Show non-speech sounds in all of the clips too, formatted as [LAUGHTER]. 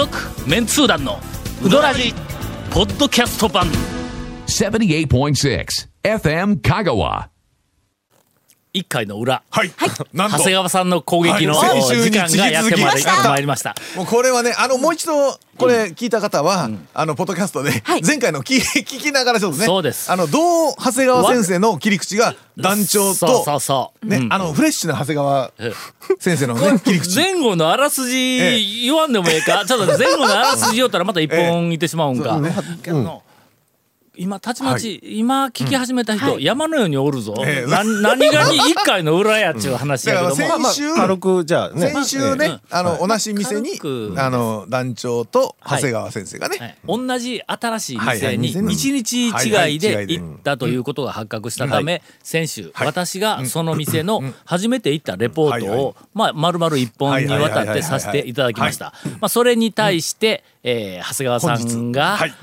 続メンツー団のウドラジポッドキャスト版。78.6 FM Kagawa. 1回の裏。はい。[LAUGHS] なんと。長谷川さんの攻撃のはい。先週時に間がやってまいり続きまいりました。もうこれはね、あの、もう一度、これ聞いた方は、あの、ポッドキャストで、前回の聞聞きながらちょっとね、そうです。あの、どう、長谷川先生の切り口が団長そうそと、うそう、ね、うん。あの、フレッシュな長谷川先生のね、切り口。前後のあらすじ言わんでもええか、ちょっと前後のあらすじ言おったらまた一本いってしまうんか、けど今たちまち、今聞き始めた人、山のようにおるぞ、ええ。な何がに1回の裏やっちゅう話やけども、だから先週、軽くじゃあね。先週ね、うん。あの、同じ店にあの、団長と長谷川先生がね、はい。同じ新しいはいはい。店に店に1日違いで行ったということが発覚したため先週はい。私がその店の初めて行ったレポートはいはい。をまあ丸々一本にわたってさせていただきました。まあそれに対してえー長谷川さんがはい。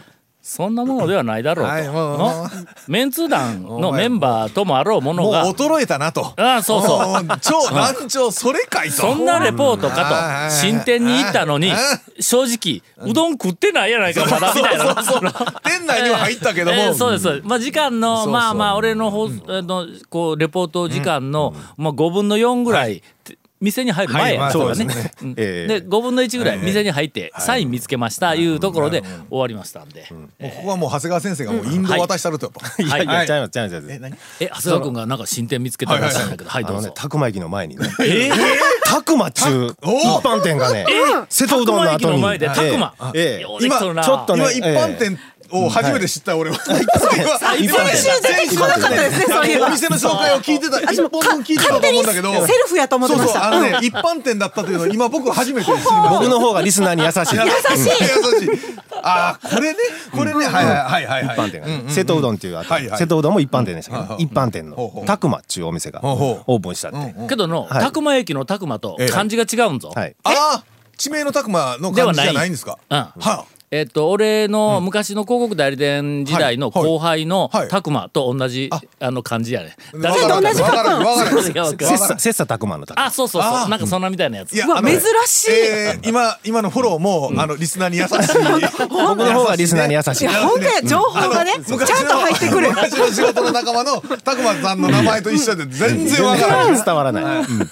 そんなものではないだろうはいの？メンツー団のメンバーともあろうものが。衰えたなと。ああそうそう。も超団長、それかいと。そんなレポートはいかと。新店に行ったのに正直うどん食ってないやないかまだみたいな。店内には入ったけども、えーそうですそうです。まあ時間のまあまあ俺のほうあのこうレポート時間のまあ5分の4ぐらい店に入る前やはいからね。そね。で5分の1ぐらい店に入ってサイン見つけましたい。うところで終わりましたんで。ここはもう長谷川先生がもうインドを渡したると。い。やいはい。やいますちゃいますちゃいます。え長谷川君がなんか新店見つけたらしいんだけど。はいあのねどうぞ宅間駅の前にね。え宅間中一般店がね瀬戸うどんの後に。宅間駅の前で宅間ええ。ようできとるな。ちょっとね今一般店を初めて知った俺は。一般店先週来なかったですね。そういえばお店の紹介を聞いてた、一本分聞いてたと思うんだけど。セルフやと思ってそうそう、ましたあのね、一般店だったというのを今僕初めて知りました。僕の方がリスナーに優しい。優しい。優しい。ああ、これね、これね、はいはいはいはい。一般店瀬戸うどんっていうあとはいはい。瀬戸うどんも一般店でしたけどはいはい。一般店の宅間っていうお店がオープンしたってけどのはい。宅間駅の宅間とええ。漢字が違うんぞ。はい。ああ、地名の拓磨の感じじゃないんですか？うん。はえっと、俺の昔の広告代理店時代の後輩の拓磨と同じあ。の漢字やね。い。わかる。わか切磋琢磨の宅あ、そうそうそあう。なんかそんなみたいなやつ。うわ珍しい。えー今今のフォローもあのリスナーに優しい。[LAUGHS] 僕の方がリスナーに優しい。いや本当や情報がねちゃんと入ってくる。昔の仕事の仲間の拓磨さんの名前と一緒で全然わからない。伝わらない。うん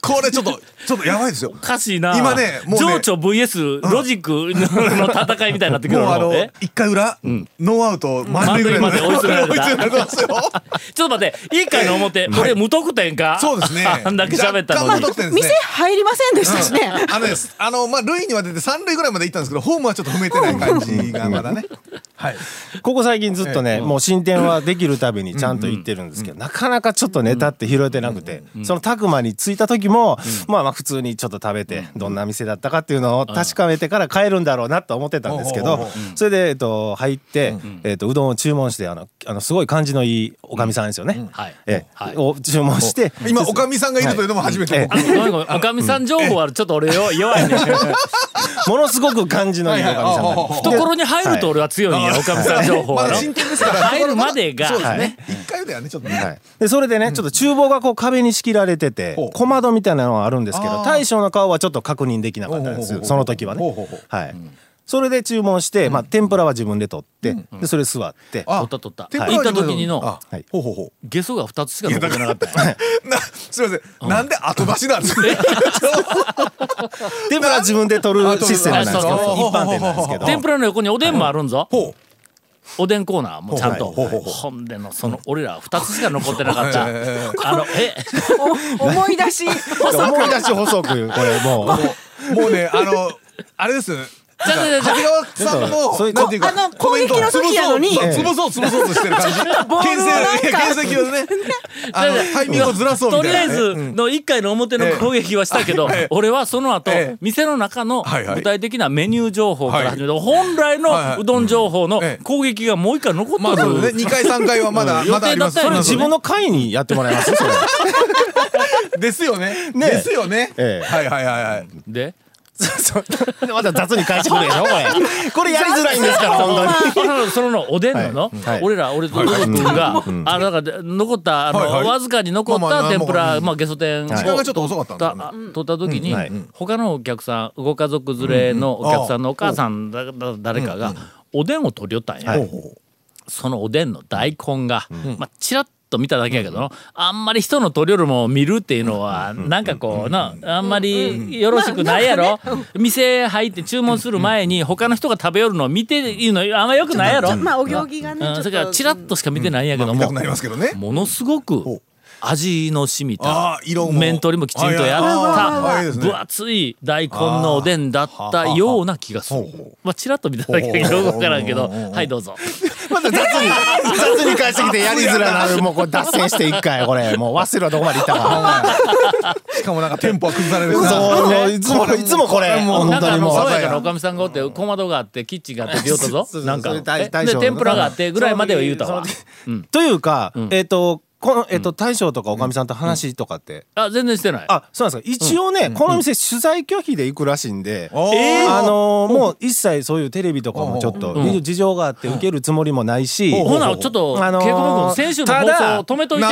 これちょっとちょっとやばいですよ。おかしいな。今ねもうね情緒 VS ロジック [LAUGHS] の戦いみたいになってくるもうあのえ？一回裏ノーアウト満塁ぐらい満塁まで追い詰められた [LAUGHS] 追い詰められますよ。ちょっと待って、いい回の表、俺無得点か？そうですね。[LAUGHS] あんだけ喋ったのに若干の。得点です店ね。入りませんでしたしねあのね、あの、まあ、塁には出て三塁ぐらいまで行ったんですけど、ホームはちょっと踏めてない感じがまだね。はい。ここ最近ずっとね、もう進展はできるたびにちゃんと言ってるんですけど、なかなかちょっとネタって拾えてなくて、そのタクマに着いた時も、まあまあ普通にちょっと食べて、どんな店だったかっていうのを確かめてから帰るんだろうなと思ってたんですけど、それで、えっと、入って、えっと、うどんを注文して、あの、あのすごい感じのいいおかみさんですよね。はい。ええ。はい。を注文して、今、おかみさんがいるというのも初めておかみさん情報はちょっと俺よ弱いね。ものすごく感じのいいおかみさん懐に入ると俺は強いんや、おかみさん情報は。入るまでが。そうですね。一回だよね、ちょっとね。はい、でそれでね、ちょっと厨房がこう壁に仕切られてて小窓みたいなのはあるんですけど大将の顔はちょっと確認できなかったんですほうほうほう。ほうその時はねほうほうほうはい、それで注文して、まあ、天ぷらは自分で取って、でそれ座って、あ取った取った。行った時にのあ、はい。ほうほうほゲソが2つしか残ってなかった [LAUGHS] すみません。なんで後出しなんですか？[LAUGHS] 天ぷらは自分で取るシステムなんですけど一般店なんですけど。天ぷらの横におでんもあるんぞ。おでんコーナーもちゃんと。ほんでの、その、俺ら2つしか残ってなかった。[LAUGHS] あの、え、お [LAUGHS] 思い出し思い出し細くこれもう [LAUGHS] もうね、あの、あれです。じゃあじゃあじゃあ長谷川さんの、そういうなんていうか、あの攻撃の時なのに。潰そう、潰そうとしてる感じ。牽制、牽制球をね、[LAUGHS] あの、タイミングをずらそうみたいな。とりあえずの1回の表の攻撃はしたけど、俺はその後、ええ。店の中の具体的なメニュー情報から始めて、本来のうどん情報のええ。攻撃がもう一回残まあってる。そうですね。2回3回はまだ、うん。まだあります。予定だったよね。自分の会にやってもらいますそれ。[LAUGHS] ですよね。ね。ですよね。ええ。はいはいはいはい。で、そうまた雑に返してくるでしょこれ。これやりづらいんですから本当に。そのそののおでんの？の、はい。はい。俺ら俺とドド君が、あのなんか残ったあの、はいはい。わずかに残った天ぷら、まあゲソ天を時間がちょっと遅かったんだた取った時に、うん。はい。他のお客さんご家族連れのお客さんのお母さんだだ誰かがおでんを取り寄ったんや、はい。そのおでんの大根が、まあチラッと見ただけやけど、あんまり人の取り寄るも見るっていうのは、なんかこうなあんまりよろしくないやろ、[LAUGHS] 店入って注文する前に他の人が食べよるのを見ていうのあんまよくないやろ、まあお行儀がねそれからチラッとしか見てないんやけども、見たくなりますけどね。ものすごく味の染みた面取りもきちんとやった。分厚い大根のおでんだったような気がする。まあチラッと見ただけよくわからんけど。はいどうぞ。また雑に雑に返してきてやりづらなるもうこれ脱線して一回これ。[LAUGHS] もう忘れろどこまでいったか。しかもなんかテンポは崩されるなそうもういつもいつもこれ。もうなんかあ本当にもう。の爽やかなおかみさんがおって小窓があってキッチンがあって。って言おったぞなんかで天ぷらがあってぐらいまでは言うたわ。というかえっとこのえっと大将とかおかみさんと話とかって。あ全然してない。あそうなんですか。一応ねこの店取材拒否で行くらしいんであのーもう一切そういうテレビとかもちょっとうん。事情があって受けるつもりもないしほなちょっとあのー先週の放送ただ止めといて。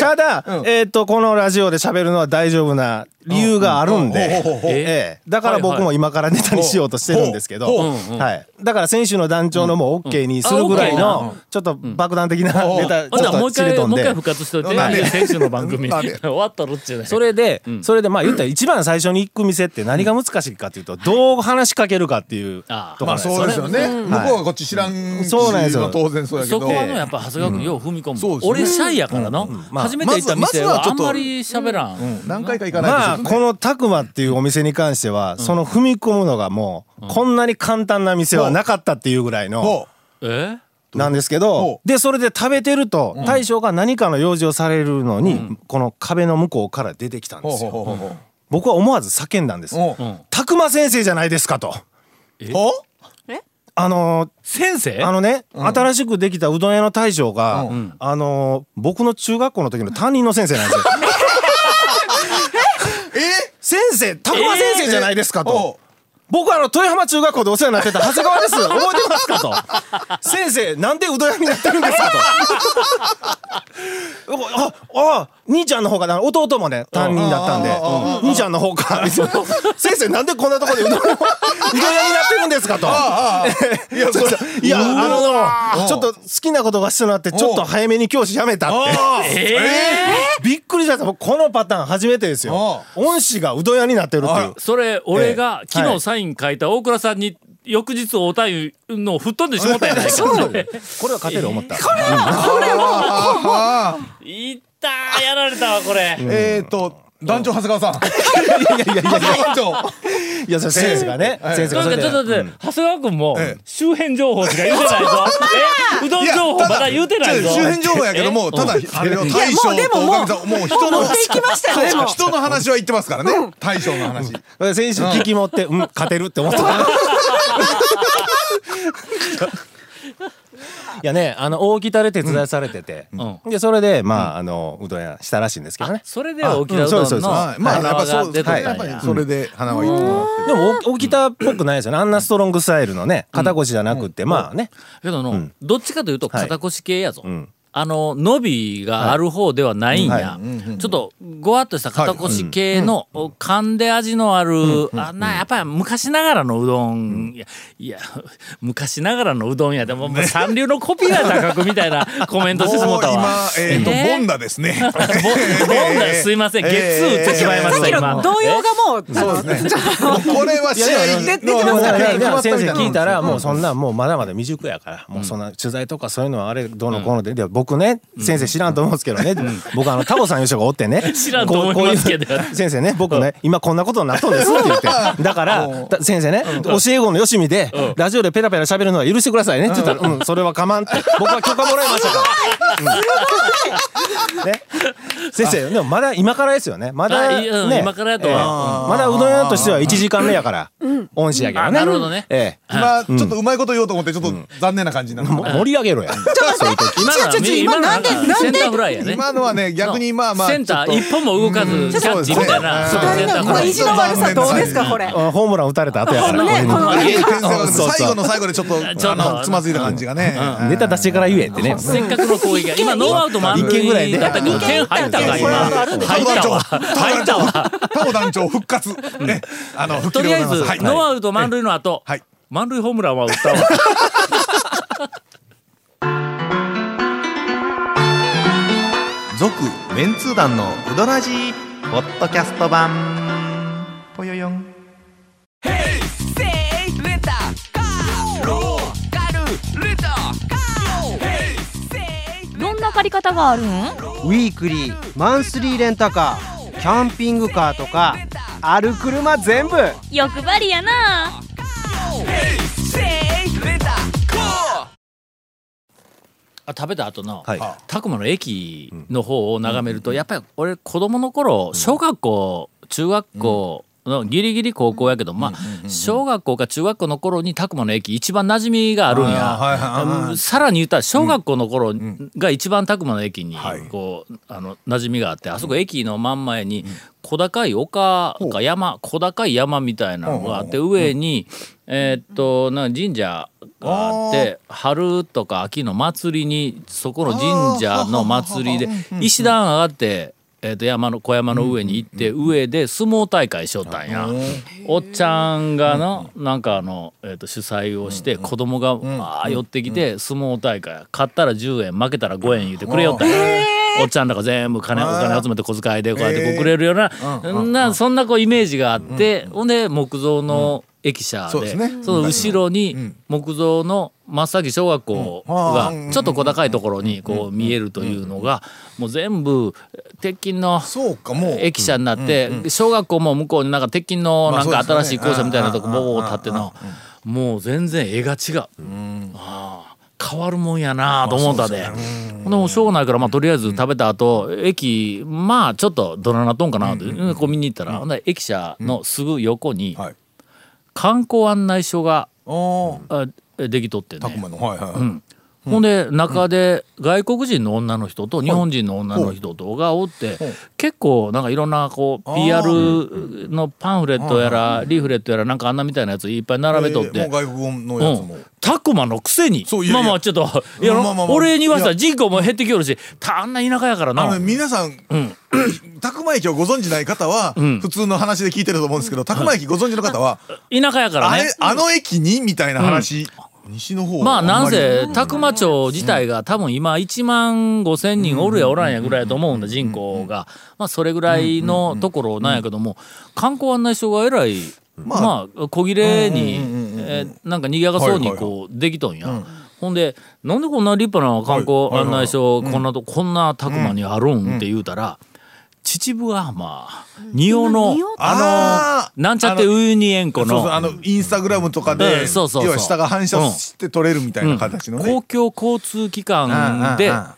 ただ、え？っ、と、このラジオで喋るのは大丈夫な理由があるんで、ええ。だから僕も今からネタにしようとしてるんですけど、はい。だから選手の団長のも OK にするぐらいの、ちょっと爆弾的なネタ、ちょっと知れとんで一回もう一回。復活しといて。なんで先週の番組。終わっとるっちゅうね。それで、それでまあ言ったら一番最初に行く店って何が難しいかっていうと、どう話しかけるかっていうああ。まあところなんですそうですよね。向こうはこっち知らんしそうなんですよ。まあ当然そうやけど。そこはのやっぱ長谷川君よう踏み込む、そうですね。俺シャイやからの、まあ初めて行った店はあんまり喋らん、何回か行かないまあとこのたくまっていうお店に関しては、その踏み込むのがもう、こんなに簡単な店はなかったっていうぐらいの、ほえ？なんですけほど、で、それで食べてると、大将が何かの用事をされるのに、この壁の向こうから出てきたんですよ。僕は思わず叫んだんです。たくま先生じゃないですかと。あのー先生？あのね、新しくできたうどん屋の大将が、あのー僕の中学校の時の担任の先生なんですよ。[LAUGHS] え？先生、たくま先生じゃないですかと。ほ僕はあの豊浜中学校でお世話になってた長谷川です。[LAUGHS] 覚えてますか？と。先生なんでうどん屋になってるんですか？と。[LAUGHS] ああ兄ちゃんの方がな弟もね担任だったんで。兄ちゃんの方か。先生なんでこんなところでうどんうどん屋になってるんですかと。う [LAUGHS] いやそれいやあのちょっと好きなことが必要になってちょっと早めに教師辞めたって。あー。[LAUGHS] えびっくりした。僕このパターン初めてですよ。恩師がうどん屋になってるっていう。ー、それ俺がええ昨日サイン書いた大倉さんに翌日おたゆのを吹っ飛んでしもったやないかこれは勝てる思った。あいったーやられたわこれ。ーえっと団長長谷川さん。[LAUGHS] いやいやいや団長いやそれ先生がね。先生なんかがそれで。ちょっと待って、長谷川君もええ。周辺情報しか言うてないぞ。[LAUGHS] えうどん情報まだ言うてないぞ。周辺情報やけどもただあれの大将とおかみさんもう人の持っていきましたよねも。う人の話は言ってますからね。大将の話。先週聞き持って、うん、勝てるって思った。[LAUGHS] いやね、あの大北で手伝いされてて、んでそれでまああのうどん屋したらしいんですけどね。それで大きなうどうんのはいまあやっぱそう出とったんやそれで花はいいと思ってでも大大北っぽくないですよね。あんなストロングスタイルのね肩越しじゃなくって、まあね。けどの、どっちかというとはい肩越系やぞ、んあの伸びがある方ではないんや、ちょっとごわっとした肩越し系の、噛んで味のある、あんなやっぱり昔ながらのうどん、いやいや [LAUGHS] 昔ながらのうどんや。でももう三流のコピーライター書くみたいな [LAUGHS] コメントしてしももうったわ。今えっとえー。ボンダですね。[LAUGHS] ボンボンだすいません、ゲッツー打ってしまいました、今。動揺がもうそうですね。もうこれは試合出てのますからね。先生聞いたらもうそんなもうまだまだ未熟やからもうそんな取材とかそういうのはあれどうのこうのでで僕ね先生知らんと思うんですけどね。僕あのタボさんいう人がおってね。[LAUGHS] 知らんと思いますけど。[LAUGHS] 先生ね僕ね今こんなことになっとんですって言って。だからだ先生ね教え子のよしみでラジオでペラペラ喋るのは許してくださいねって言ったらうん。それは構わんって。僕は許可もらいましたから。うん。ね。先生でもまだ今からですよね。まだね。今からやとはええ。まだうどん屋としては1時間目やから恩師やけどね。あなるほどね。ええ。今ちょっとうまいこと言おうと思ってちょっと残念な感じになるも盛り上げろや。[LAUGHS] そういう時。今のは今なんでなんで？今のはね逆にまあまあセンター一本も動かずキャッチみたいな。うん。そうセンターフライ。これ意地の悪さどうですかこれ？あホームラン打たれた後やから。最後の最後でちょっとつまずいた感じがね。ネタ出してから言えってね。せっかくの攻撃が今ノーアウト満一件ぐらいね。塁だったけど点入ったか今。入ったわ。入ったわ。タモ団長復活。ね。あのとりあえずノーアウト満塁の後。はい。満塁ホームランは打ったわ。[LAUGHS] 続メンツー団のウドラジーポッドキャスト版。ぽよよん。どんな借り方があるんウィークリーマンスリーレンタカーキャンピングカーとかある車全部。欲張りやな。あ食べた後のはい。拓磨の駅の方を眺めるとやっぱり俺子供の頃小学校中学校のギリギリ高校やけどまあ小学校か中学校の頃に拓磨の駅一番馴染みがあるんや。さらに言ったら小学校の頃が一番拓磨の駅にはい。こうあの馴染みがあってあそこ駅の真ん前に小高い丘か山小高い山みたいなのがあって上にえーっとな神社があって春とか秋の祭りにそこの神社の祭りで石段上がって。えー、と山の小山の上に行って上で相撲大会しよったんや。おっちゃんがのなんかあの、えー、と主催をして子供がまあ寄ってきて相撲大会勝ったら10円負けたら5円言うてくれよったんや。おっちゃんらが全部金お金集めて小遣いでこうやってくれるようななそんなこうイメージがあってほんで木造の駅舎でね。その後ろに木造の真っ先小学校がちょっと小高いところにこう見えるというのがもう全部鉄筋の駅舎になって小学校も向こうになんか鉄筋のなんか新しい校舎みたいなとこうんボー立ってのもう全然絵が違う。ああ変わるもんやなと思ったで。でもしょうがないからまあとりあえず食べた後駅まあちょっとどななとんかなってこう見に行ったらほんで駅舎のすぐ横にはい観光案内所ができとってねたくまの。はいはいほんで中で外国人の女の人と日本人の女の人とがおって結構なんかいろんなこう PR のパンフレットやらリーフレットやらなんかあんなみたいなやついっぱい並べとって。外国語のうんやつも、タクマのくせに。まあまあちょっといやまあまあまあ。俺に言わせたらい人口も減ってきよるしたあんな田舎やからな。皆さん、[CLEARS THROAT] 宅間駅をご存知ない方は、普通の話で聞いてると思うんですけど、宅間駅ご存知の方は、田舎やからね。あの駅にみたいな話、西の方。まあなんんせ宅間町自体が多分今1万5千人おるやおらんやぐらいやと思うんだ人口が。まあそれぐらいのところなんやけども観光案内所がえらいまあまあ小切れにえーなんか賑やかそうにこうできとんや。ほんでなんでこんな立派な観光案内所こんなとこんな宅間にあるんって言うたら秩父ヶ浜仁尾のあのなんちゃってウユニ塩湖の。そうそうあのインスタグラムとかうで、んそうそうそう。要は下が反射して撮れるみたいな形のね、公共交通機関であ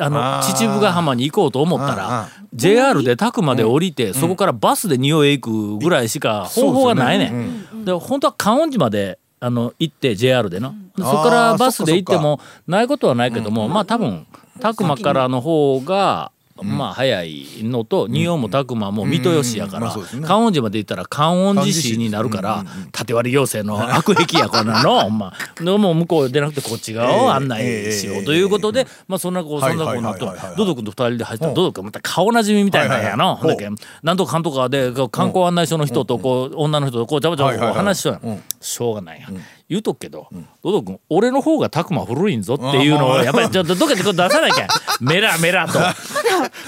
の秩父ヶ浜に行こうと思ったら JR で宅まで降りてそこからバスで仁尾へ行くぐらいしか方法がないねん。で本当は観音寺まであの行って JR での。でそこからバスで行ってもないことはないけどもまあ多分宅間からの方がまあ早いのと仁王も拓磨も水戸吉やから観音寺まで行ったら観音寺市になるから縦割り行政の [LAUGHS] 悪癖やこんなの。ほ [LAUGHS] んまでも向こうでなくてこっち側を案内しようということでまあそんなこうそんなこうなとはいはいはいはいはい。ドド君と二人で入ったらドド君また顔なじみみたいなんやのほんだけなんとかかんとかで観光案内所の人とこう女の人とこうジャバジャバ話しようや。ん。しょうがないや。ん言うとくけどドド君俺の方が拓磨古いんぞっていうのをやっぱりちょっとどっかでこう出さなきゃ。[LAUGHS] メラメラと。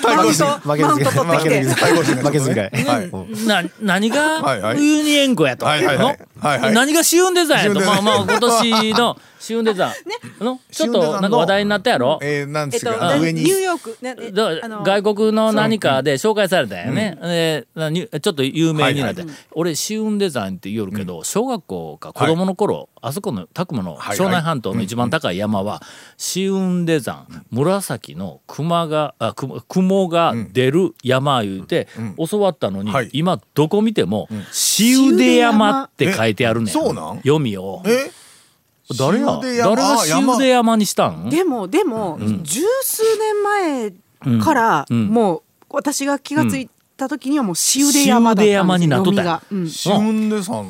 対抗心。負けず嫌い。何はいはい。がユニエンコやと、はいはいはい。はいはい何がシウンデザンやと。シウンデザンまあまあ今年のシウンデザンのちょっとなんか話題になったやろ、えー、なんでえっと、すか、上に。ニューヨーク、ね、だあの外国の何かで紹介されたんやね、でなにちょっと有名になって、俺シウンデザンって言うるけど、小学校か子供の頃、あそこの拓磨のはい庄内半島の一番高い山は、シウンデ山紫の熊があく雲が出る山言うて、教わったのに、はい。今どこ見ても「しうで山」って書いてあるねん。えそうなん？読みを。え？誰や？誰がしうで山にしたん？でもでも、十数年前から、うん。もう私が気がついた時にはもうしうで山だったんです山になっとったんや。読みが。うん。しうん。でさん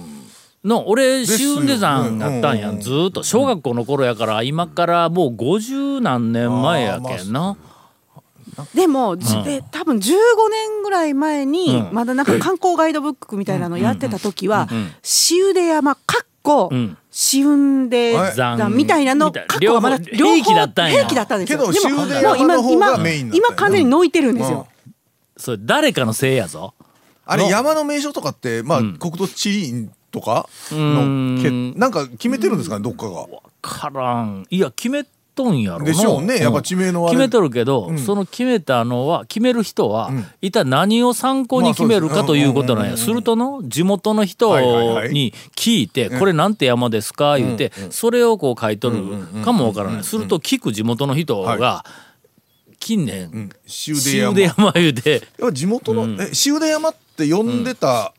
の俺ですよしうんで山やったんや、うんうんずーっと。小学校の頃やから今からもう五十何年前やけんな、でも、じで多分15年ぐらい前に、うん。まだなんか観光ガイドブックみたいなのやってた時はうん「しうで山」かっこうん「しうんで山」みたいなのかっこはまだ両方平気だったんや。平気だったんですよ。けどでも今今今完全にのいてるんですよ。それ誰かのせいやぞ。あれ山の名所とかってまあん。国土地理院とかうのん。けなんか決めてるんですかねどっかが。からん。いや決めとんやろな。でしょうね。やっぱ地名の決めとるけど、うん。その決めたのは決める人は、うん。一体何を参考に決めるかということなんや、まあするとの地元の人に聞いて、これなんて山ですか？言うて、それをこう書いとる。かもわからない、すると聞く地元の人が、は近年、うん。山。言うて。地元のうで山って呼んでた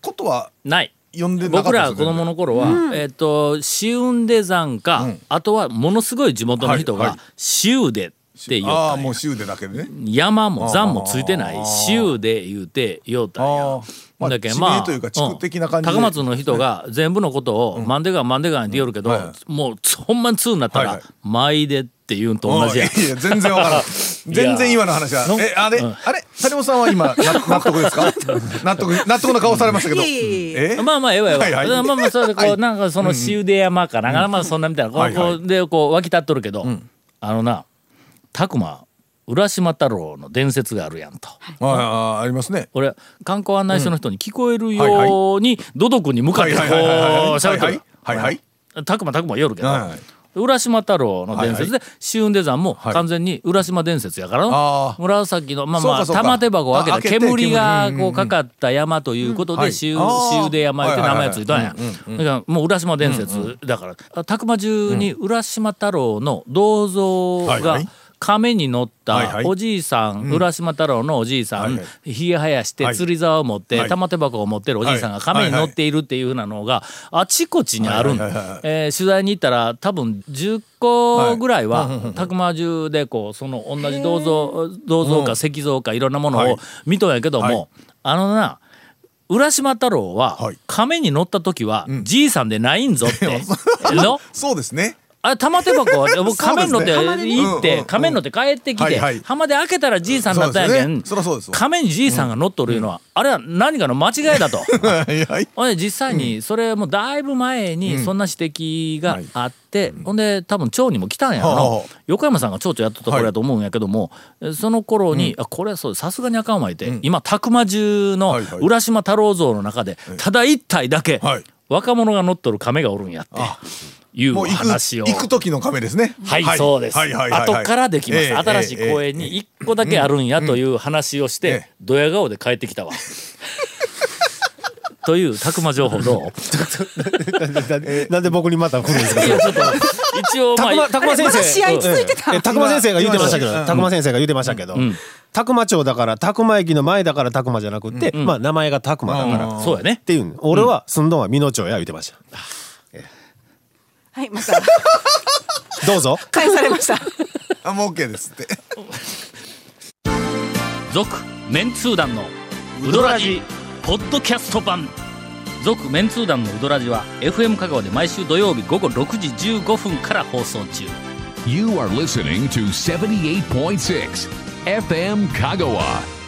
ことは？ない。呼んでなかった僕ら子供の頃は、えっ、と紫雲出山か、うん。あとはものすごい地元の人がはいはい。紫雲出って言ああもうしうでだけでね。山も山もついてないあー。紫雲で言うて言おったんや。だけん地名というか地区的な感じで。うん高松の人が全部のことを「マンデガーマンデガー」って言おるけど、もうほんまに通になったらはいはい「舞で」って言うんと同じや。いやいや全然わからん。[LAUGHS] 全然今の話は。えあれうん。あれ？谷本さんは今 [LAUGHS] な納得ですか？納得。納得の顔されましたけど。いえまあまあええわええわ、はいはい。まあまあそれでこう、なんかその紫で山かなんか、まあそんなみたいなこう,、はいはい。こうでこう湧き立っとるけど、あのな拓磨浦島太郎の伝説があるやんと。ああありますね。俺観光案内所の人に聞こえるように土徳に向かってこうはいはいはいはい喋ってる。はいはい。拓磨拓磨よるけど、はいはい浦島太郎の伝説で紫雲出山もはい。完全に浦島伝説やからの、紫のまあまあ玉手箱を開けて煙が煙こうかかった山ということではい。紫雲出山って名前ついたんや。だからもう浦島伝説だから。拓磨中に浦島太郎の銅像が亀に乗ったはいはい。おじいさん、浦島太郎のおじいさん、はいはい。ひげ生やしてはい。釣り竿を持って、はい。玉手箱を持ってるおじいさんが亀に乗っているっていうふうなのがあちこちにあるんだはいはいはいはい。えー取材に行ったら多分10個ぐらいは拓磨中でこうその同じ銅像銅像か石像かいろんなものはい。を見とんやけども、はい。あのな浦島太郎ははい。亀に乗った時はじいさんでないんぞって。[LAUGHS] の？そうですねあれ玉手箱は僕亀に乗って行ってうんうんうん。亀に乗って帰ってきて浜で開けたらじいさんだったんやけん。そうですね。そりゃそうですわ。亀にじいさんが乗っとるいうのはあれは何かの間違いだと。実際にそれもだいぶ前にそんな指摘があって、ほんで多分町にも来たんやろ。横山さんが町長やっとった頃やと思うんやけども、その頃に、あこれはそうさすがにあかんわいて、今拓磨中の浦島太郎像の中でただ一体だけはい若者が乗っとる亀がおるんやっていうもう行く話を。行く時の亀ですね。はい、そうです。はいはいはいはい。後からできました。ええ新しい公園に一個だけあるんやという話をして、ええドヤ顔で帰ってきたわ。[LAUGHS] というたくま情報どう？[LAUGHS] なんで僕にまた来るんですか？一応まあたくまたくま先まだ試合生続いてた。えたくま先生が言ってましたけ今どたくま先生が言ってましたけどんたくま町だからたくま駅の前だからたくまじゃなくってまあ名前がたくまだから。っそうやね。ていう俺は住んどんは美濃町や言ってました。はいまた。[LAUGHS] どうぞ。返されました。[LAUGHS] あもう OK ですって。[LAUGHS] 続メンツー団のウドラジポッドキャスト版。続メンツー団のウドラジは FM 香川で毎週土曜日午後6時15分から放送中。You are listening to 78.6 FM Kagawa.